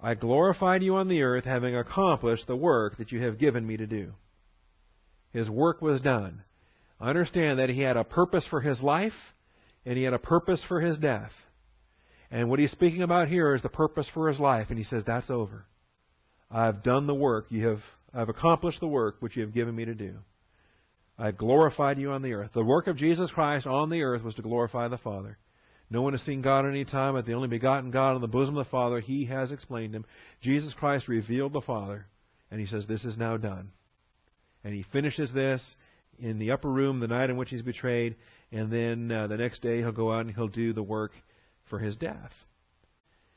I glorified you on the earth, having accomplished the work that you have given me to do. His work was done. Understand that he had a purpose for his life, and he had a purpose for his death. And what he's speaking about here is the purpose for his life, and he says, That's over. I've done the work. You have I've accomplished the work which you have given me to do. I have glorified you on the earth. The work of Jesus Christ on the earth was to glorify the Father. No one has seen God at any time, but the only begotten God in the bosom of the Father, He has explained Him. Jesus Christ revealed the Father, and He says, This is now done. And He finishes this in the upper room the night in which He's betrayed, and then uh, the next day He'll go out and He'll do the work for His death.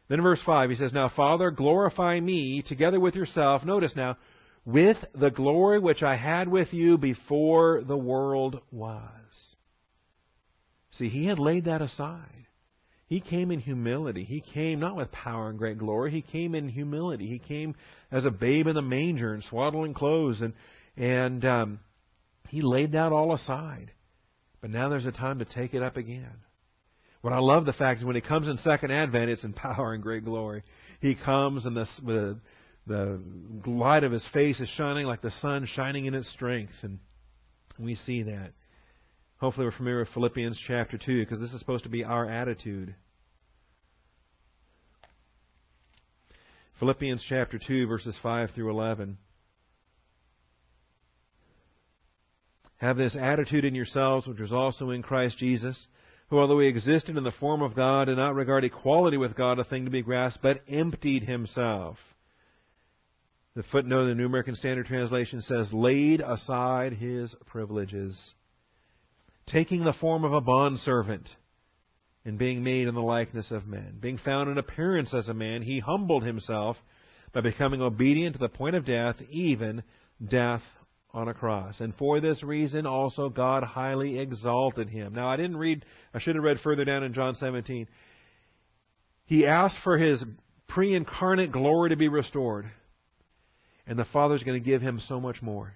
Then in verse 5, He says, Now, Father, glorify me together with yourself. Notice now, with the glory which I had with you before the world was. See, he had laid that aside. He came in humility. He came not with power and great glory. He came in humility. He came as a babe in the manger and swaddling clothes, and and um, he laid that all aside. But now there's a time to take it up again. What I love the fact is when he comes in second advent, it's in power and great glory. He comes and the the, the light of his face is shining like the sun shining in its strength, and we see that. Hopefully, we're familiar with Philippians chapter 2 because this is supposed to be our attitude. Philippians chapter 2, verses 5 through 11. Have this attitude in yourselves, which was also in Christ Jesus, who, although he existed in the form of God, did not regard equality with God a thing to be grasped, but emptied himself. The footnote in the New American Standard Translation says, laid aside his privileges taking the form of a bondservant and being made in the likeness of men. Being found in appearance as a man, he humbled himself by becoming obedient to the point of death, even death on a cross. And for this reason also God highly exalted him. Now I didn't read, I should have read further down in John 17. He asked for his pre incarnate glory to be restored. And the Father's going to give him so much more.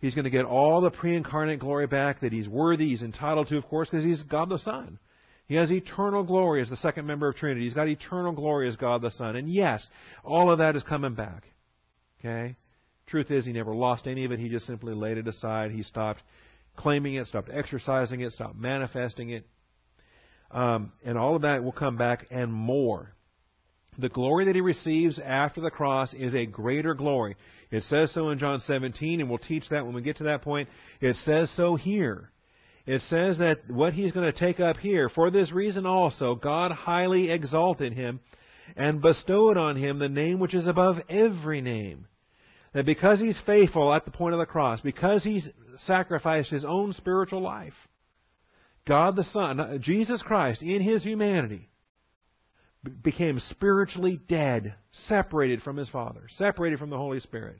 He's going to get all the pre incarnate glory back that he's worthy, he's entitled to, of course, because he's God the Son. He has eternal glory as the second member of Trinity. He's got eternal glory as God the Son. And yes, all of that is coming back. Okay? Truth is, he never lost any of it. He just simply laid it aside. He stopped claiming it, stopped exercising it, stopped manifesting it. Um, and all of that will come back and more. The glory that he receives after the cross is a greater glory. It says so in John 17, and we'll teach that when we get to that point. It says so here. It says that what he's going to take up here, for this reason also, God highly exalted him and bestowed on him the name which is above every name. That because he's faithful at the point of the cross, because he's sacrificed his own spiritual life, God the Son, uh, Jesus Christ, in his humanity, became spiritually dead, separated from his Father, separated from the Holy Spirit.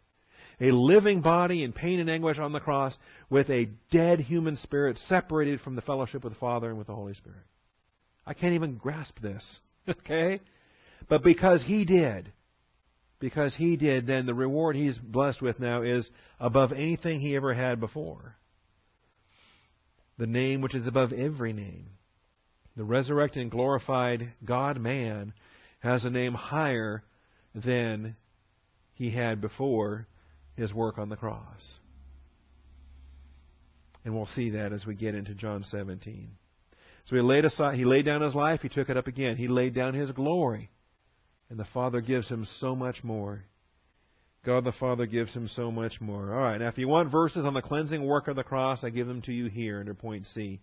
A living body in pain and anguish on the cross with a dead human spirit separated from the fellowship with the Father and with the Holy Spirit. I can't even grasp this. Okay? But because he did, because he did, then the reward he's blessed with now is above anything he ever had before. The name which is above every name. The resurrected and glorified God man has a name higher than he had before his work on the cross. And we'll see that as we get into John 17. So he laid aside, he laid down his life, he took it up again. He laid down his glory. And the Father gives him so much more. God the Father gives him so much more. All right, now if you want verses on the cleansing work of the cross, I give them to you here under point C.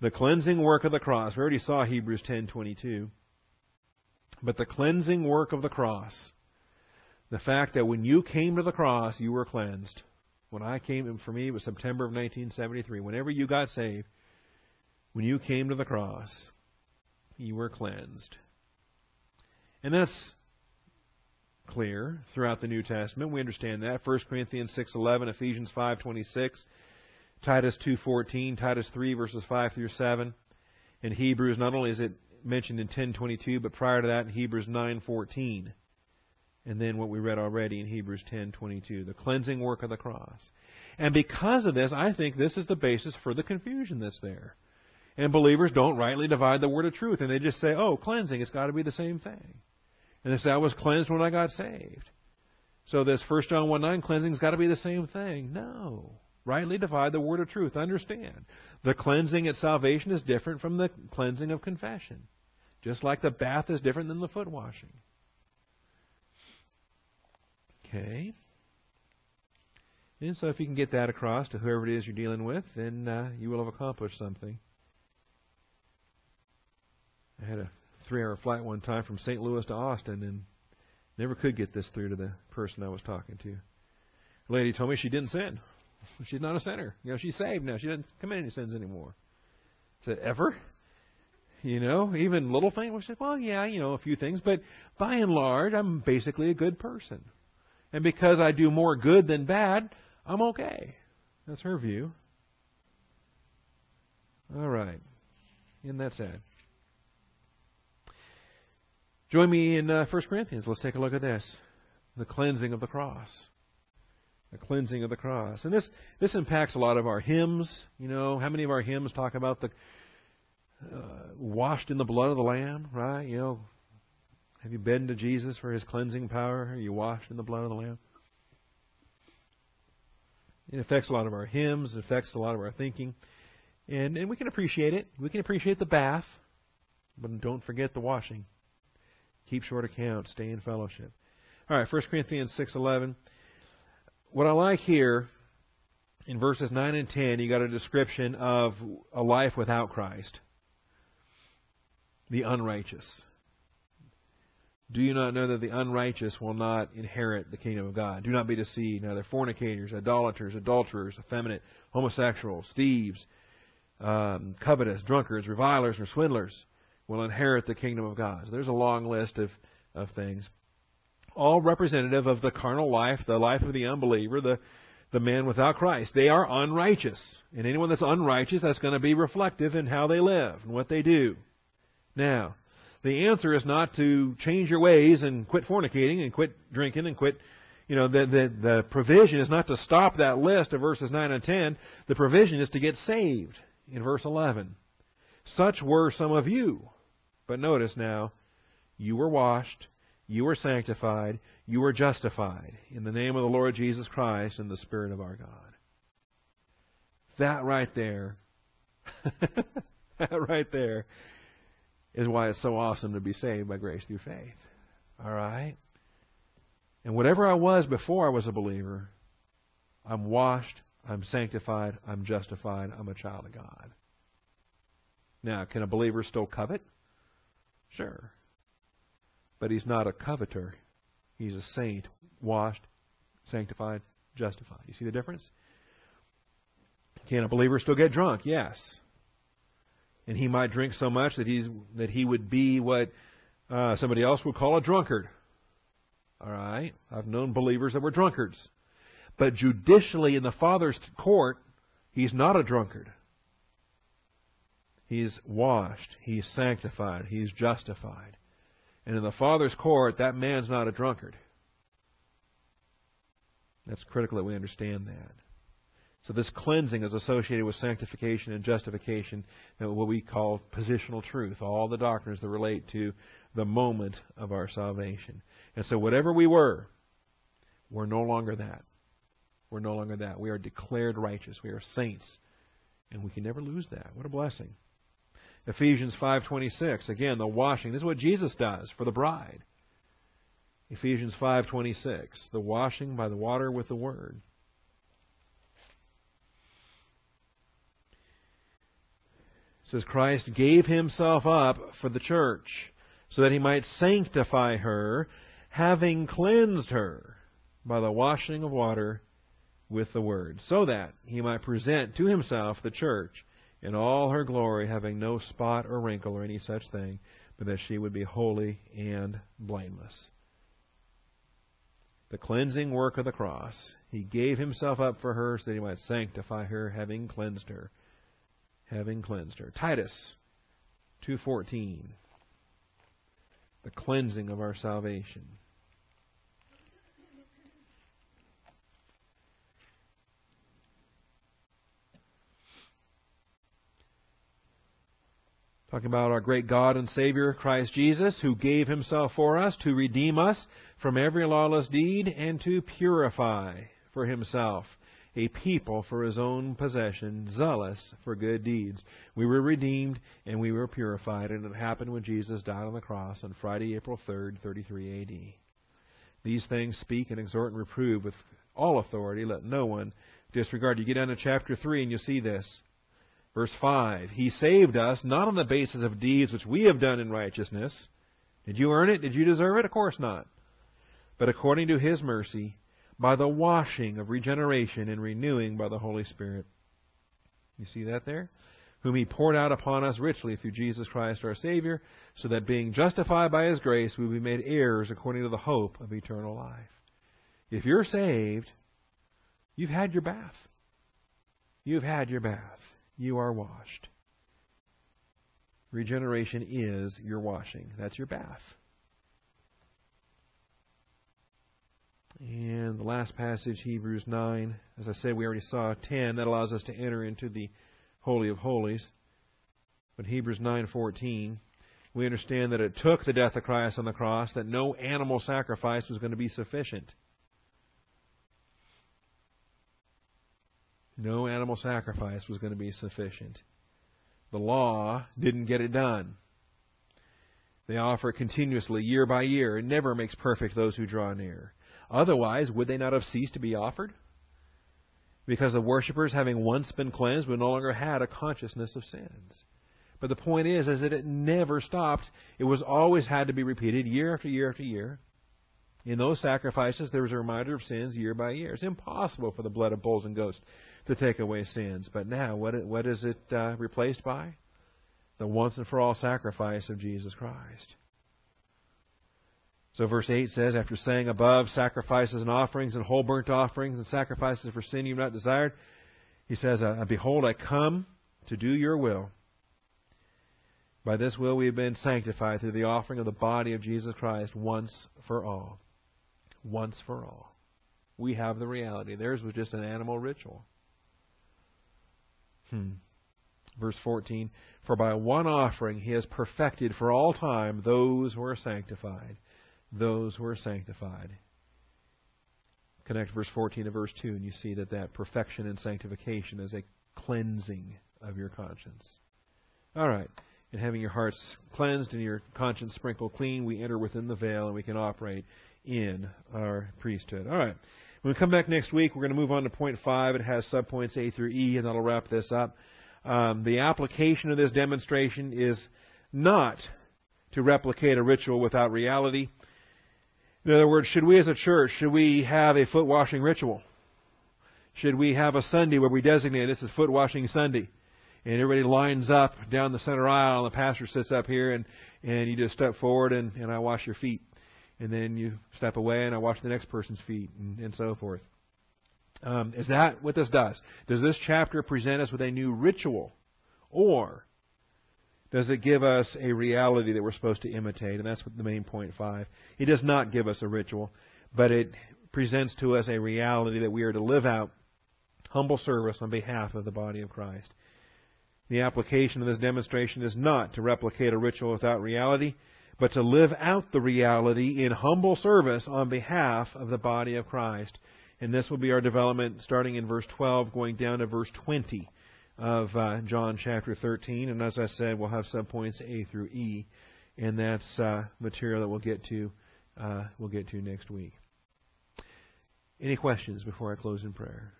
The cleansing work of the cross. We already saw Hebrews 10:22. But the cleansing work of the cross. The fact that when you came to the cross, you were cleansed. When I came, for me, it was September of 1973. Whenever you got saved, when you came to the cross, you were cleansed. And that's clear throughout the New Testament. We understand that. 1 Corinthians 6:11, Ephesians 5:26, Titus 2:14, Titus 3 verses 5 through 7. In Hebrews not only is it mentioned in 10:22, but prior to that in Hebrews 9:14. And then what we read already in Hebrews 10:22, the cleansing work of the cross. And because of this, I think this is the basis for the confusion that's there. And believers don't rightly divide the word of truth, and they just say, "Oh, cleansing, it's got to be the same thing." And they say, "I was cleansed when I got saved." So this 1 John 1 9 cleansing's got to be the same thing. No. Rightly divide the word of truth. Understand. The cleansing at salvation is different from the cleansing of confession. Just like the bath is different than the foot washing. Okay. And so if you can get that across to whoever it is you're dealing with, then uh, you will have accomplished something. I had a three hour flight one time from St. Louis to Austin and never could get this through to the person I was talking to. The lady told me she didn't sin. She's not a sinner. You know, she's saved now. She doesn't commit any sins anymore. I said, ever? You know, even little things. We said, well, yeah, you know, a few things, but by and large, I'm basically a good person. And because I do more good than bad, I'm okay. That's her view. All right. Isn't that sad? Join me in uh, 1 Corinthians. Let's take a look at this. The cleansing of the cross. The cleansing of the cross. And this, this impacts a lot of our hymns. You know, how many of our hymns talk about the uh, washed in the blood of the Lamb, right? You know, have you been to Jesus for his cleansing power? Are you washed in the blood of the Lamb? It affects a lot of our hymns, it affects a lot of our thinking. And, and we can appreciate it. We can appreciate the bath, but don't forget the washing. Keep short account, stay in fellowship. All right, 1 Corinthians 6:11. What I like here in verses 9 and 10, you got a description of a life without Christ. The unrighteous. Do you not know that the unrighteous will not inherit the kingdom of God? Do not be deceived. Neither fornicators, idolaters, adulterers, effeminate, homosexuals, thieves, um, covetous, drunkards, revilers, or swindlers will inherit the kingdom of God. So there's a long list of, of things. All representative of the carnal life, the life of the unbeliever, the, the man without Christ. They are unrighteous. And anyone that's unrighteous, that's going to be reflective in how they live and what they do. Now, the answer is not to change your ways and quit fornicating and quit drinking and quit you know the, the the provision is not to stop that list of verses 9 and 10 the provision is to get saved in verse 11 such were some of you but notice now you were washed you were sanctified you were justified in the name of the Lord Jesus Christ and the spirit of our God that right there that right there is why it's so awesome to be saved by grace through faith. All right? And whatever I was before I was a believer, I'm washed, I'm sanctified, I'm justified, I'm a child of God. Now, can a believer still covet? Sure. But he's not a coveter. He's a saint, washed, sanctified, justified. You see the difference? Can a believer still get drunk? Yes and he might drink so much that he's that he would be what uh, somebody else would call a drunkard. All right, I've known believers that were drunkards, but judicially in the Father's court, he's not a drunkard. He's washed, he's sanctified, he's justified, and in the Father's court, that man's not a drunkard. That's critical that we understand that. So this cleansing is associated with sanctification and justification, and what we call positional truth, all the doctrines that relate to the moment of our salvation. And so whatever we were, we're no longer that. We're no longer that. We are declared righteous. We are saints. And we can never lose that. What a blessing. Ephesians 5:26 again the washing. This is what Jesus does for the bride. Ephesians 5:26 the washing by the water with the word. It says Christ gave himself up for the church so that he might sanctify her having cleansed her by the washing of water with the word so that he might present to himself the church in all her glory, having no spot or wrinkle or any such thing, but that she would be holy and blameless. The cleansing work of the cross. He gave himself up for her so that he might sanctify her, having cleansed her. Having cleansed her. Titus 2.14. The cleansing of our salvation. Talking about our great God and Savior, Christ Jesus, who gave himself for us to redeem us from every lawless deed and to purify for himself a people for his own possession, zealous for good deeds. We were redeemed and we were purified, and it happened when Jesus died on the cross on Friday, April 3rd, 33 AD. These things speak and exhort and reprove with all authority. Let no one disregard. You get down to chapter 3 and you see this. Verse 5 He saved us not on the basis of deeds which we have done in righteousness. Did you earn it? Did you deserve it? Of course not. But according to His mercy, by the washing of regeneration and renewing by the Holy Spirit. You see that there? Whom He poured out upon us richly through Jesus Christ our Savior, so that being justified by His grace, we be made heirs according to the hope of eternal life. If you're saved, you've had your bath. You've had your bath you are washed. Regeneration is your washing. That's your bath. And the last passage, Hebrews 9, as I said, we already saw 10. That allows us to enter into the Holy of Holies. But Hebrews 9:14, we understand that it took the death of Christ on the cross, that no animal sacrifice was going to be sufficient. No animal sacrifice was going to be sufficient. The law didn't get it done. They offer it continuously, year by year. It never makes perfect those who draw near. Otherwise, would they not have ceased to be offered? Because the worshippers, having once been cleansed, would no longer had a consciousness of sins. But the point is, is that it never stopped. It was always had to be repeated year after year after year. In those sacrifices, there was a reminder of sins year by year. It's impossible for the blood of bulls and goats to take away sins. But now, what, what is it uh, replaced by? The once and for all sacrifice of Jesus Christ. So verse 8 says, after saying above, sacrifices and offerings and whole burnt offerings and sacrifices for sin you've not desired, he says, uh, Behold, I come to do your will. By this will we have been sanctified through the offering of the body of Jesus Christ once for all. Once for all. We have the reality. Theirs was just an animal ritual. Hmm. Verse 14 For by one offering he has perfected for all time those who are sanctified. Those who are sanctified. Connect verse 14 to verse 2, and you see that that perfection and sanctification is a cleansing of your conscience. All right. And having your hearts cleansed and your conscience sprinkled clean, we enter within the veil and we can operate in our priesthood. All right. When we come back next week, we're going to move on to point five. It has subpoints A through E, and that'll wrap this up. Um, the application of this demonstration is not to replicate a ritual without reality. In other words, should we as a church, should we have a foot washing ritual? Should we have a Sunday where we designate this is foot washing Sunday? And everybody lines up down the center aisle, and the pastor sits up here, and, and you just step forward, and, and I wash your feet and then you step away and I wash the next person's feet, and, and so forth. Um, is that what this does? Does this chapter present us with a new ritual? Or does it give us a reality that we're supposed to imitate? And that's the main point five. It does not give us a ritual, but it presents to us a reality that we are to live out humble service on behalf of the body of Christ. The application of this demonstration is not to replicate a ritual without reality, but to live out the reality in humble service on behalf of the body of Christ. And this will be our development starting in verse 12, going down to verse 20 of uh, John chapter 13. And as I said, we'll have subpoints A through E, and that's uh, material that we'll get to uh, we'll get to next week. Any questions before I close in prayer?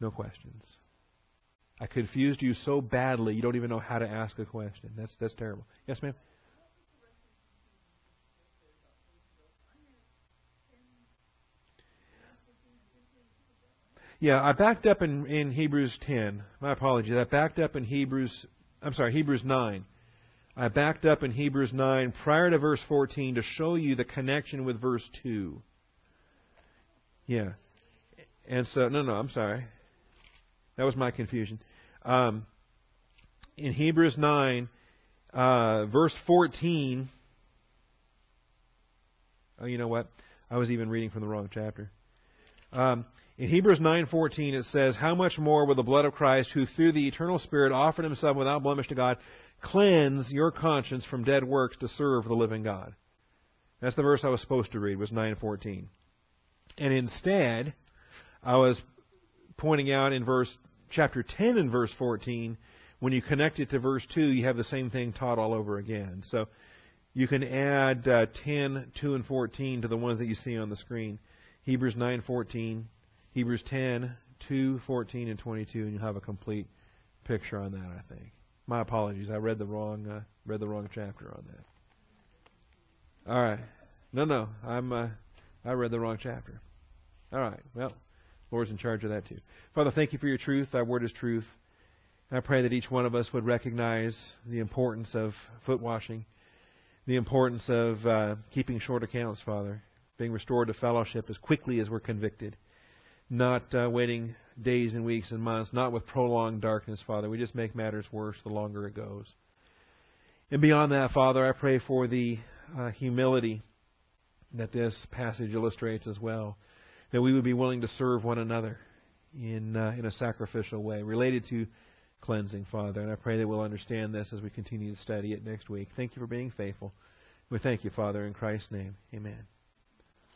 No questions. I confused you so badly you don't even know how to ask a question. That's that's terrible. Yes, ma'am. Yeah, I backed up in, in Hebrews 10. My apologies. I backed up in Hebrews, I'm sorry, Hebrews 9. I backed up in Hebrews 9 prior to verse 14 to show you the connection with verse 2. Yeah. And so, no, no, I'm sorry. That was my confusion. Um, in Hebrews 9, uh, verse 14. Oh, you know what? I was even reading from the wrong chapter. Um, in Hebrews 9:14 it says, "How much more will the blood of Christ, who through the eternal Spirit offered himself without blemish to God, cleanse your conscience from dead works to serve the living God?" That's the verse I was supposed to read was 9:14. And instead, I was pointing out in verse chapter 10 and verse 14, when you connect it to verse 2, you have the same thing taught all over again. So you can add uh, 10, 2, and 14 to the ones that you see on the screen. Hebrews 9:14, Hebrews 10, 2, 14, and 22, and you'll have a complete picture on that. I think. My apologies. I read the wrong uh, read the wrong chapter on that. All right. No, no. I'm uh, I read the wrong chapter. All right. Well, Lord's in charge of that too. Father, thank you for your truth. Thy word is truth. I pray that each one of us would recognize the importance of foot washing, the importance of uh, keeping short accounts, Father, being restored to fellowship as quickly as we're convicted, not uh, waiting days and weeks and months, not with prolonged darkness, Father. We just make matters worse the longer it goes. And beyond that, Father, I pray for the uh, humility that this passage illustrates as well that we would be willing to serve one another in uh, in a sacrificial way related to cleansing, Father. And I pray that we'll understand this as we continue to study it next week. Thank you for being faithful. We thank you, Father, in Christ's name. Amen.